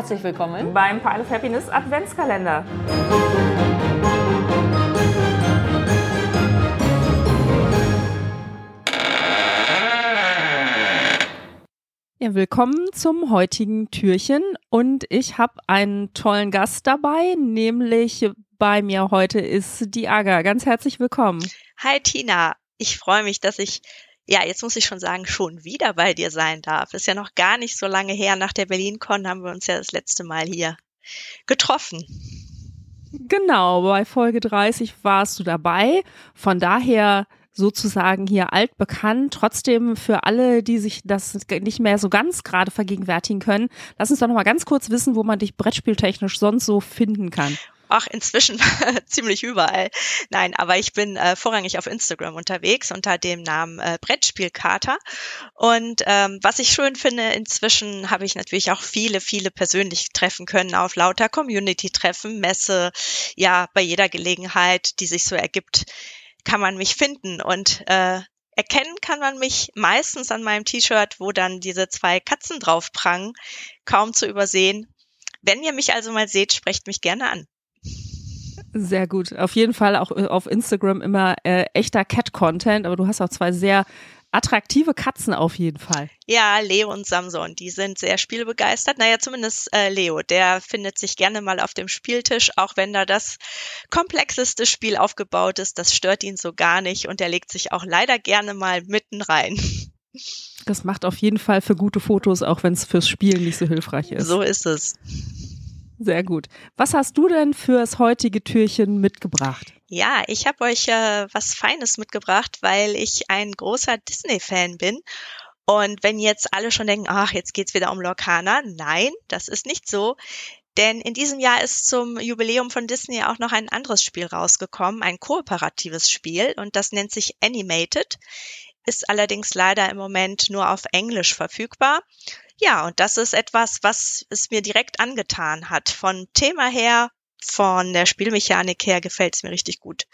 Herzlich willkommen beim Pile of Happiness Adventskalender. Ja, willkommen zum heutigen Türchen und ich habe einen tollen Gast dabei, nämlich bei mir heute ist die Aga. Ganz herzlich willkommen. Hi Tina, ich freue mich, dass ich ja, jetzt muss ich schon sagen, schon wieder bei dir sein darf. Ist ja noch gar nicht so lange her. Nach der BerlinCon haben wir uns ja das letzte Mal hier getroffen. Genau, bei Folge 30 warst du dabei. Von daher sozusagen hier altbekannt. Trotzdem für alle, die sich das nicht mehr so ganz gerade vergegenwärtigen können, lass uns doch noch mal ganz kurz wissen, wo man dich brettspieltechnisch sonst so finden kann. Ach, inzwischen ziemlich überall. Nein, aber ich bin äh, vorrangig auf Instagram unterwegs unter dem Namen äh, Brettspielkater. Und ähm, was ich schön finde, inzwischen habe ich natürlich auch viele, viele persönlich treffen können auf lauter Community-Treffen, Messe, ja, bei jeder Gelegenheit, die sich so ergibt, kann man mich finden. Und äh, erkennen kann man mich meistens an meinem T-Shirt, wo dann diese zwei Katzen drauf prangen, kaum zu übersehen. Wenn ihr mich also mal seht, sprecht mich gerne an. Sehr gut. Auf jeden Fall auch äh, auf Instagram immer äh, echter Cat-Content, aber du hast auch zwei sehr attraktive Katzen auf jeden Fall. Ja, Leo und Samson, die sind sehr spielbegeistert. Naja, zumindest äh, Leo, der findet sich gerne mal auf dem Spieltisch, auch wenn da das komplexeste Spiel aufgebaut ist. Das stört ihn so gar nicht und er legt sich auch leider gerne mal mitten rein. Das macht auf jeden Fall für gute Fotos, auch wenn es fürs Spielen nicht so hilfreich ist. So ist es. Sehr gut. Was hast du denn fürs heutige Türchen mitgebracht? Ja, ich habe euch äh, was Feines mitgebracht, weil ich ein großer Disney-Fan bin. Und wenn jetzt alle schon denken, ach, jetzt geht's wieder um Lorcaner, nein, das ist nicht so. Denn in diesem Jahr ist zum Jubiläum von Disney auch noch ein anderes Spiel rausgekommen, ein kooperatives Spiel, und das nennt sich Animated, ist allerdings leider im Moment nur auf Englisch verfügbar. Ja, und das ist etwas, was es mir direkt angetan hat. Von Thema her, von der Spielmechanik her gefällt es mir richtig gut.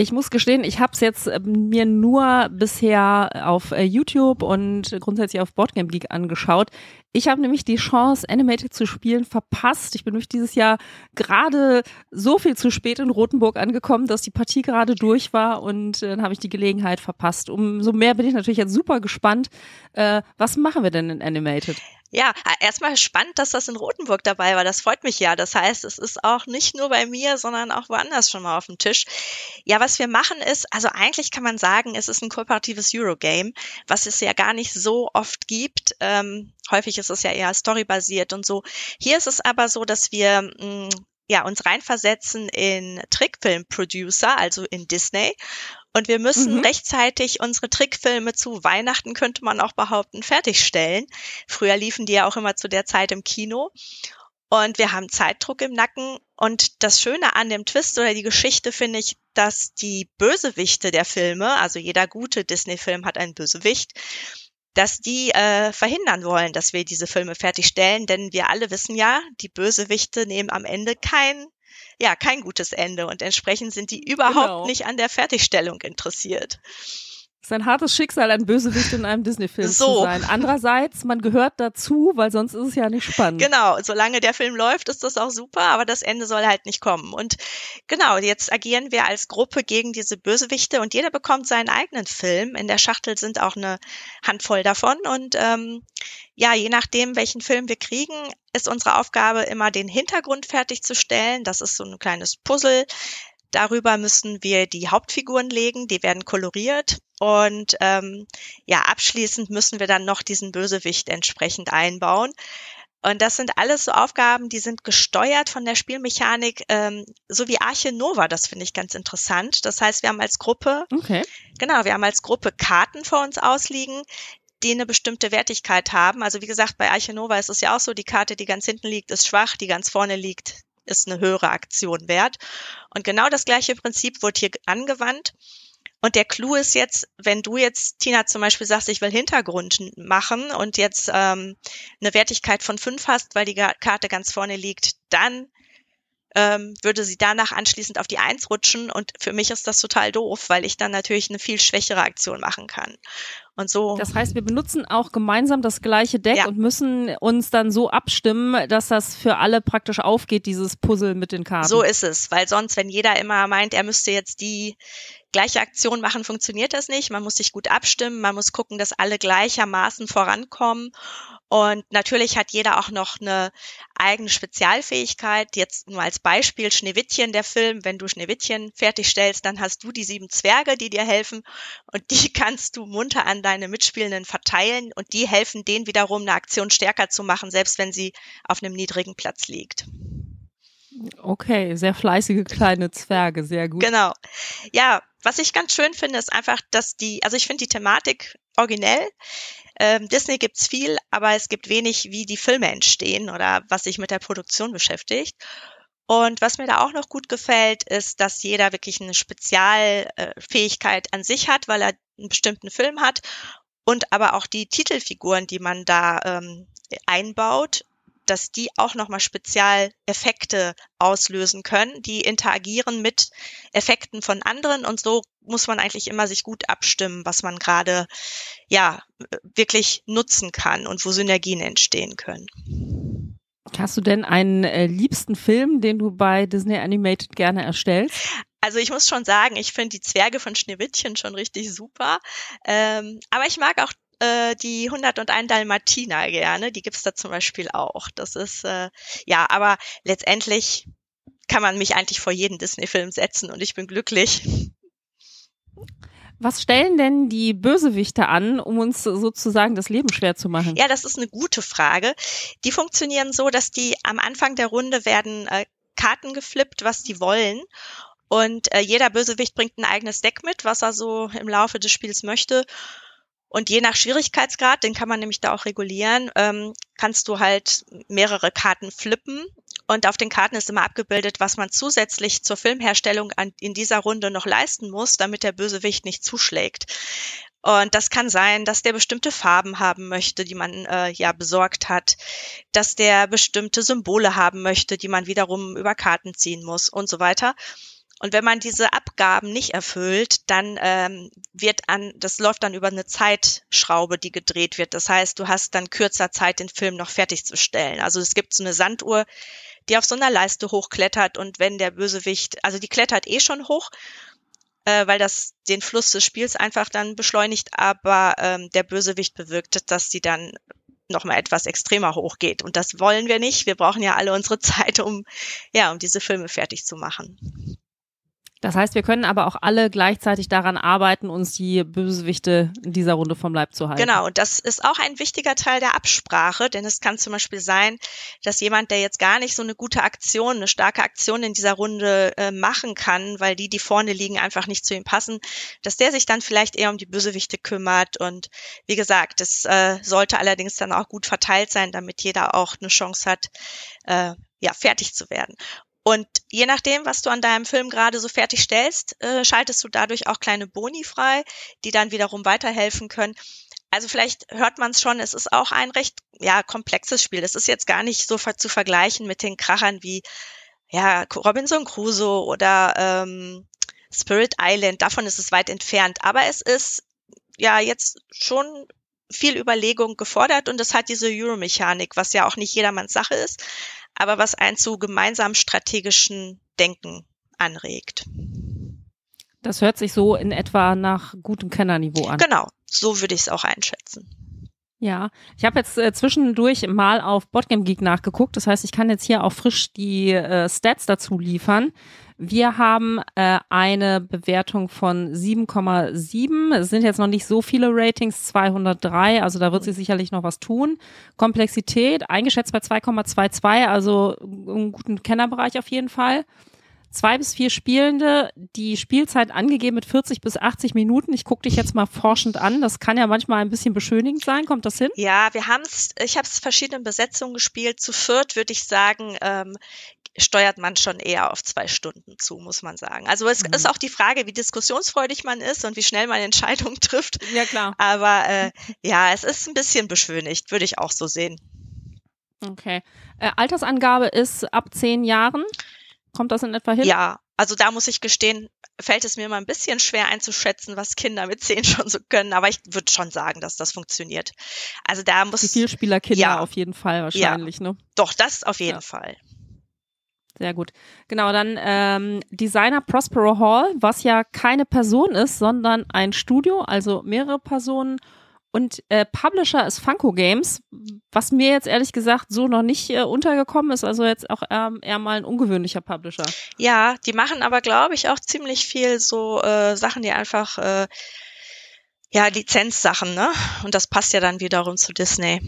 Ich muss gestehen, ich habe es jetzt äh, mir nur bisher auf äh, YouTube und grundsätzlich auf Boardgame Geek angeschaut. Ich habe nämlich die Chance, Animated zu spielen, verpasst. Ich bin nämlich dieses Jahr gerade so viel zu spät in Rothenburg angekommen, dass die Partie gerade durch war und äh, dann habe ich die Gelegenheit verpasst. Umso mehr bin ich natürlich jetzt super gespannt. Äh, was machen wir denn in Animated? Ja, erstmal spannend, dass das in Rothenburg dabei war. Das freut mich ja. Das heißt, es ist auch nicht nur bei mir, sondern auch woanders schon mal auf dem Tisch. Ja, was wir machen ist, also eigentlich kann man sagen, es ist ein kooperatives Eurogame, was es ja gar nicht so oft gibt. Ähm, häufig ist es ja eher storybasiert und so. Hier ist es aber so, dass wir mh, mm, ja, uns reinversetzen in Trickfilm-Producer, also in Disney und wir müssen mhm. rechtzeitig unsere Trickfilme zu Weihnachten, könnte man auch behaupten, fertigstellen. Früher liefen die ja auch immer zu der Zeit im Kino. Und wir haben Zeitdruck im Nacken. Und das Schöne an dem Twist oder die Geschichte finde ich, dass die Bösewichte der Filme, also jeder gute Disney-Film hat einen Bösewicht, dass die äh, verhindern wollen, dass wir diese Filme fertigstellen. Denn wir alle wissen ja, die Bösewichte nehmen am Ende kein ja kein gutes Ende und entsprechend sind die überhaupt genau. nicht an der Fertigstellung interessiert. Ist ein hartes Schicksal, ein Bösewicht in einem Disney-Film so. zu sein. Andererseits, man gehört dazu, weil sonst ist es ja nicht spannend. Genau, solange der Film läuft, ist das auch super, aber das Ende soll halt nicht kommen. Und genau, jetzt agieren wir als Gruppe gegen diese Bösewichte und jeder bekommt seinen eigenen Film. In der Schachtel sind auch eine Handvoll davon und ähm, ja, je nachdem, welchen Film wir kriegen, ist unsere Aufgabe immer den Hintergrund fertigzustellen. Das ist so ein kleines Puzzle. Darüber müssen wir die Hauptfiguren legen, die werden koloriert und ähm, ja, abschließend müssen wir dann noch diesen Bösewicht entsprechend einbauen. Und das sind alles so Aufgaben, die sind gesteuert von der Spielmechanik, ähm, so wie Arche Nova. Das finde ich ganz interessant. Das heißt, wir haben als Gruppe, okay. genau, wir haben als Gruppe Karten vor uns ausliegen, die eine bestimmte Wertigkeit haben. Also wie gesagt, bei Arche Nova ist es ja auch so, die Karte, die ganz hinten liegt, ist schwach, die ganz vorne liegt, ist eine höhere Aktion wert. Und genau das gleiche Prinzip wird hier angewandt. Und der Clou ist jetzt, wenn du jetzt, Tina, zum Beispiel sagst, ich will Hintergrund machen und jetzt ähm, eine Wertigkeit von fünf hast, weil die Karte ganz vorne liegt, dann ähm, würde sie danach anschließend auf die Eins rutschen und für mich ist das total doof, weil ich dann natürlich eine viel schwächere Aktion machen kann. Und so. Das heißt, wir benutzen auch gemeinsam das gleiche Deck ja. und müssen uns dann so abstimmen, dass das für alle praktisch aufgeht, dieses Puzzle mit den Karten. So ist es, weil sonst, wenn jeder immer meint, er müsste jetzt die gleiche Aktion machen, funktioniert das nicht. Man muss sich gut abstimmen, man muss gucken, dass alle gleichermaßen vorankommen. Und natürlich hat jeder auch noch eine eigene Spezialfähigkeit. Jetzt nur als Beispiel Schneewittchen, der Film. Wenn du Schneewittchen fertigstellst, dann hast du die sieben Zwerge, die dir helfen. Und die kannst du munter an deine Mitspielenden verteilen. Und die helfen denen wiederum, eine Aktion stärker zu machen, selbst wenn sie auf einem niedrigen Platz liegt. Okay, sehr fleißige kleine Zwerge, sehr gut. Genau. Ja, was ich ganz schön finde, ist einfach, dass die, also ich finde die Thematik originell. Ähm, Disney gibt's viel, aber es gibt wenig, wie die Filme entstehen oder was sich mit der Produktion beschäftigt. Und was mir da auch noch gut gefällt, ist, dass jeder wirklich eine Spezialfähigkeit an sich hat, weil er einen bestimmten Film hat und aber auch die Titelfiguren, die man da ähm, einbaut, dass die auch nochmal Spezialeffekte auslösen können, die interagieren mit Effekten von anderen und so muss man eigentlich immer sich gut abstimmen, was man gerade ja wirklich nutzen kann und wo Synergien entstehen können. Hast du denn einen äh, liebsten Film, den du bei Disney Animated gerne erstellst? Also ich muss schon sagen, ich finde die Zwerge von Schneewittchen schon richtig super. Ähm, aber ich mag auch äh, die 101 Dalmatiner gerne. Die gibt's da zum Beispiel auch. Das ist, äh, ja, aber letztendlich kann man mich eigentlich vor jeden Disney-Film setzen und ich bin glücklich. Was stellen denn die Bösewichte an, um uns sozusagen das Leben schwer zu machen? Ja, das ist eine gute Frage. Die funktionieren so, dass die am Anfang der Runde werden äh, Karten geflippt, was die wollen. Und äh, jeder Bösewicht bringt ein eigenes Deck mit, was er so im Laufe des Spiels möchte. Und je nach Schwierigkeitsgrad, den kann man nämlich da auch regulieren, ähm, kannst du halt mehrere Karten flippen. Und auf den Karten ist immer abgebildet, was man zusätzlich zur Filmherstellung an, in dieser Runde noch leisten muss, damit der Bösewicht nicht zuschlägt. Und das kann sein, dass der bestimmte Farben haben möchte, die man äh, ja besorgt hat, dass der bestimmte Symbole haben möchte, die man wiederum über Karten ziehen muss und so weiter. Und wenn man diese Abgaben nicht erfüllt, dann ähm, wird an, das läuft dann über eine Zeitschraube, die gedreht wird. Das heißt, du hast dann kürzer Zeit, den Film noch fertigzustellen. Also es gibt so eine Sanduhr, die auf so einer Leiste hochklettert und wenn der Bösewicht, also die klettert eh schon hoch, äh, weil das den Fluss des Spiels einfach dann beschleunigt, aber ähm, der Bösewicht bewirkt, dass sie dann noch mal etwas extremer hochgeht. Und das wollen wir nicht. Wir brauchen ja alle unsere Zeit, um, ja, um diese Filme fertig zu machen. Das heißt, wir können aber auch alle gleichzeitig daran arbeiten, uns die Bösewichte in dieser Runde vom Leib zu halten. Genau, und das ist auch ein wichtiger Teil der Absprache, denn es kann zum Beispiel sein, dass jemand, der jetzt gar nicht so eine gute Aktion, eine starke Aktion in dieser Runde äh, machen kann, weil die, die vorne liegen, einfach nicht zu ihm passen, dass der sich dann vielleicht eher um die Bösewichte kümmert. Und wie gesagt, das äh, sollte allerdings dann auch gut verteilt sein, damit jeder auch eine Chance hat, äh, ja, fertig zu werden. Und je nachdem, was du an deinem Film gerade so fertigstellst, äh, schaltest du dadurch auch kleine Boni frei, die dann wiederum weiterhelfen können. Also vielleicht hört man es schon, es ist auch ein recht ja komplexes Spiel. Es ist jetzt gar nicht so zu vergleichen mit den Krachern wie ja Robinson Crusoe oder ähm, Spirit Island. Davon ist es weit entfernt. Aber es ist ja jetzt schon viel Überlegung gefordert und es hat diese Euro-Mechanik, was ja auch nicht jedermanns Sache ist aber was einen zu gemeinsamen strategischen Denken anregt. Das hört sich so in etwa nach gutem Kennerniveau an. Genau, so würde ich es auch einschätzen. Ja, ich habe jetzt äh, zwischendurch mal auf Botgame Geek nachgeguckt. Das heißt, ich kann jetzt hier auch frisch die äh, Stats dazu liefern. Wir haben äh, eine Bewertung von 7,7. Es sind jetzt noch nicht so viele Ratings, 203, also da wird sich sicherlich noch was tun. Komplexität eingeschätzt bei 2,22, also im guten Kennerbereich auf jeden Fall zwei bis vier Spielende, die Spielzeit angegeben mit 40 bis 80 Minuten. Ich gucke dich jetzt mal forschend an. Das kann ja manchmal ein bisschen beschönigend sein. Kommt das hin? Ja, wir haben es, ich habe es verschiedene Besetzungen gespielt. Zu viert würde ich sagen, ähm, steuert man schon eher auf zwei Stunden zu, muss man sagen. Also es mhm. ist auch die Frage, wie diskussionsfreudig man ist und wie schnell man Entscheidungen trifft. Ja, klar. Aber äh, ja, es ist ein bisschen beschönigt, würde ich auch so sehen. Okay. Äh, Altersangabe ist ab zehn Jahren. Kommt das in etwa hin? Ja, also da muss ich gestehen, fällt es mir immer ein bisschen schwer einzuschätzen, was Kinder mit zehn schon so können, aber ich würde schon sagen, dass das funktioniert. Also da muss. Die Vielspielerkinder ja, auf jeden Fall wahrscheinlich, ja, ne? Doch, das auf jeden ja. Fall. Sehr gut. Genau, dann ähm, Designer Prospero Hall, was ja keine Person ist, sondern ein Studio, also mehrere Personen. Und äh, Publisher ist Funko Games, was mir jetzt ehrlich gesagt so noch nicht äh, untergekommen ist. Also jetzt auch ähm, eher mal ein ungewöhnlicher Publisher. Ja, die machen aber, glaube ich, auch ziemlich viel so äh, Sachen, die einfach, äh, ja, Lizenzsachen, ne? Und das passt ja dann wiederum zu Disney.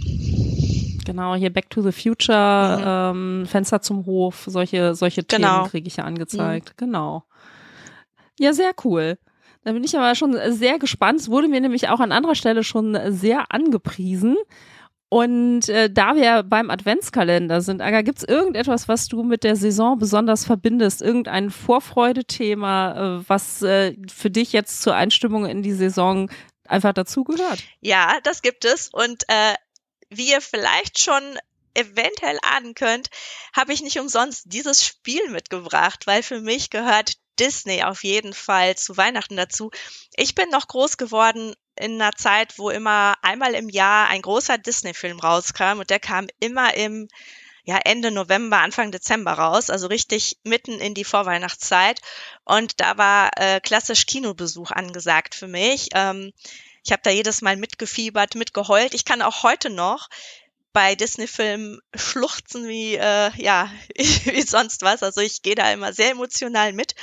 Genau, hier Back to the Future, mhm. ähm, Fenster zum Hof, solche, solche genau. Themen kriege ich ja angezeigt. Mhm. Genau. Ja, sehr cool. Da bin ich aber schon sehr gespannt. Es wurde mir nämlich auch an anderer Stelle schon sehr angepriesen. Und äh, da wir beim Adventskalender sind, Aga, gibt es irgendetwas, was du mit der Saison besonders verbindest? Irgendein Vorfreudethema, äh, was äh, für dich jetzt zur Einstimmung in die Saison einfach dazugehört? Ja, das gibt es. Und äh, wie ihr vielleicht schon eventuell ahnen könnt, habe ich nicht umsonst dieses Spiel mitgebracht, weil für mich gehört Disney auf jeden Fall zu Weihnachten dazu. Ich bin noch groß geworden in einer Zeit, wo immer einmal im Jahr ein großer Disney-Film rauskam und der kam immer im ja, Ende November, Anfang Dezember raus, also richtig mitten in die Vorweihnachtszeit. Und da war äh, klassisch Kinobesuch angesagt für mich. Ähm, ich habe da jedes Mal mitgefiebert, mitgeheult. Ich kann auch heute noch bei Disney-Filmen schluchzen wie, äh, ja, wie sonst was. Also ich gehe da immer sehr emotional mit.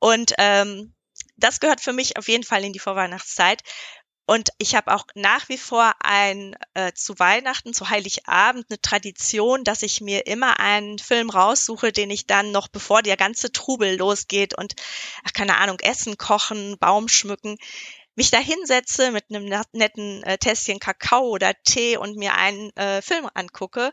Und ähm, das gehört für mich auf jeden Fall in die Vorweihnachtszeit. Und ich habe auch nach wie vor ein äh, zu Weihnachten, zu Heiligabend eine Tradition, dass ich mir immer einen Film raussuche, den ich dann noch, bevor der ganze Trubel losgeht und, ach, keine Ahnung, Essen kochen, Baum schmücken, mich da hinsetze mit einem netten äh, Tässchen Kakao oder Tee und mir einen äh, Film angucke.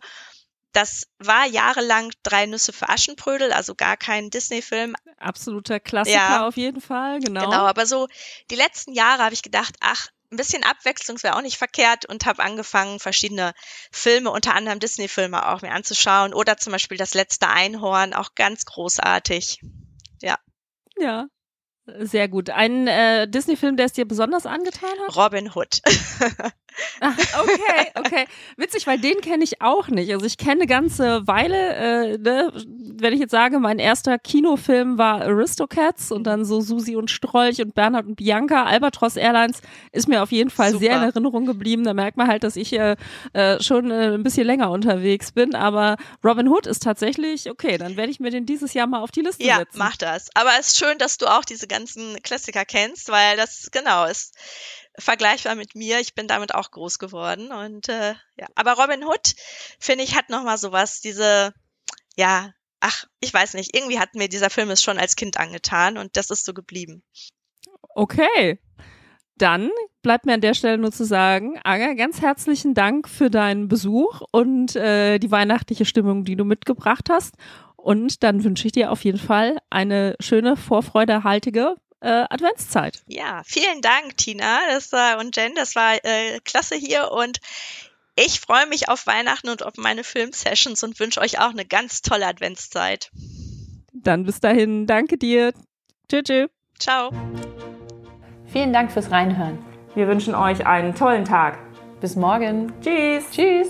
Das war jahrelang Drei Nüsse für Aschenbrödel, also gar kein Disney-Film. Absoluter Klassiker ja, auf jeden Fall, genau. Genau, aber so die letzten Jahre habe ich gedacht, ach, ein bisschen Abwechslung wäre auch nicht verkehrt und habe angefangen, verschiedene Filme, unter anderem Disney-Filme auch mir anzuschauen oder zum Beispiel Das letzte Einhorn, auch ganz großartig. Ja. Ja, sehr gut. Ein äh, Disney-Film, der es dir besonders angetan hat? Robin Hood. Okay, okay. Witzig, weil den kenne ich auch nicht. Also ich kenne eine ganze Weile, äh, ne, wenn ich jetzt sage, mein erster Kinofilm war Aristocats und dann so Susi und Strolch und Bernhard und Bianca. Albatross Airlines ist mir auf jeden Fall Super. sehr in Erinnerung geblieben. Da merkt man halt, dass ich äh, äh, schon äh, ein bisschen länger unterwegs bin. Aber Robin Hood ist tatsächlich, okay, dann werde ich mir den dieses Jahr mal auf die Liste ja, setzen. Ja, mach das. Aber es ist schön, dass du auch diese ganzen Klassiker kennst, weil das, genau, ist vergleichbar mit mir. Ich bin damit auch groß geworden und äh, ja. Aber Robin Hood finde ich hat noch mal sowas. Diese ja, ach, ich weiß nicht. Irgendwie hat mir dieser Film es schon als Kind angetan und das ist so geblieben. Okay. Dann bleibt mir an der Stelle nur zu sagen, Aga, ganz herzlichen Dank für deinen Besuch und äh, die weihnachtliche Stimmung, die du mitgebracht hast. Und dann wünsche ich dir auf jeden Fall eine schöne, vorfreudehaltige äh, Adventszeit. Ja, vielen Dank, Tina das war, und Jen. Das war äh, klasse hier und ich freue mich auf Weihnachten und auf meine Filmsessions und wünsche euch auch eine ganz tolle Adventszeit. Dann bis dahin, danke dir. Tschüss. tschüss. Ciao. Vielen Dank fürs Reinhören. Wir wünschen euch einen tollen Tag. Bis morgen. Tschüss. Tschüss.